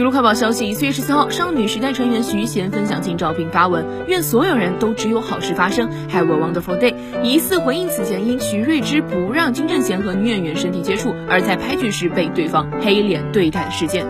娱乐快报消息，四月十四号，少女时代成员徐贤分享近照并发文，愿所有人都只有好事发生，Have a wonderful day。疑似回应此前因徐睿知不让金正贤和女演员身体接触，而在拍剧时被对方黑脸对待的事件。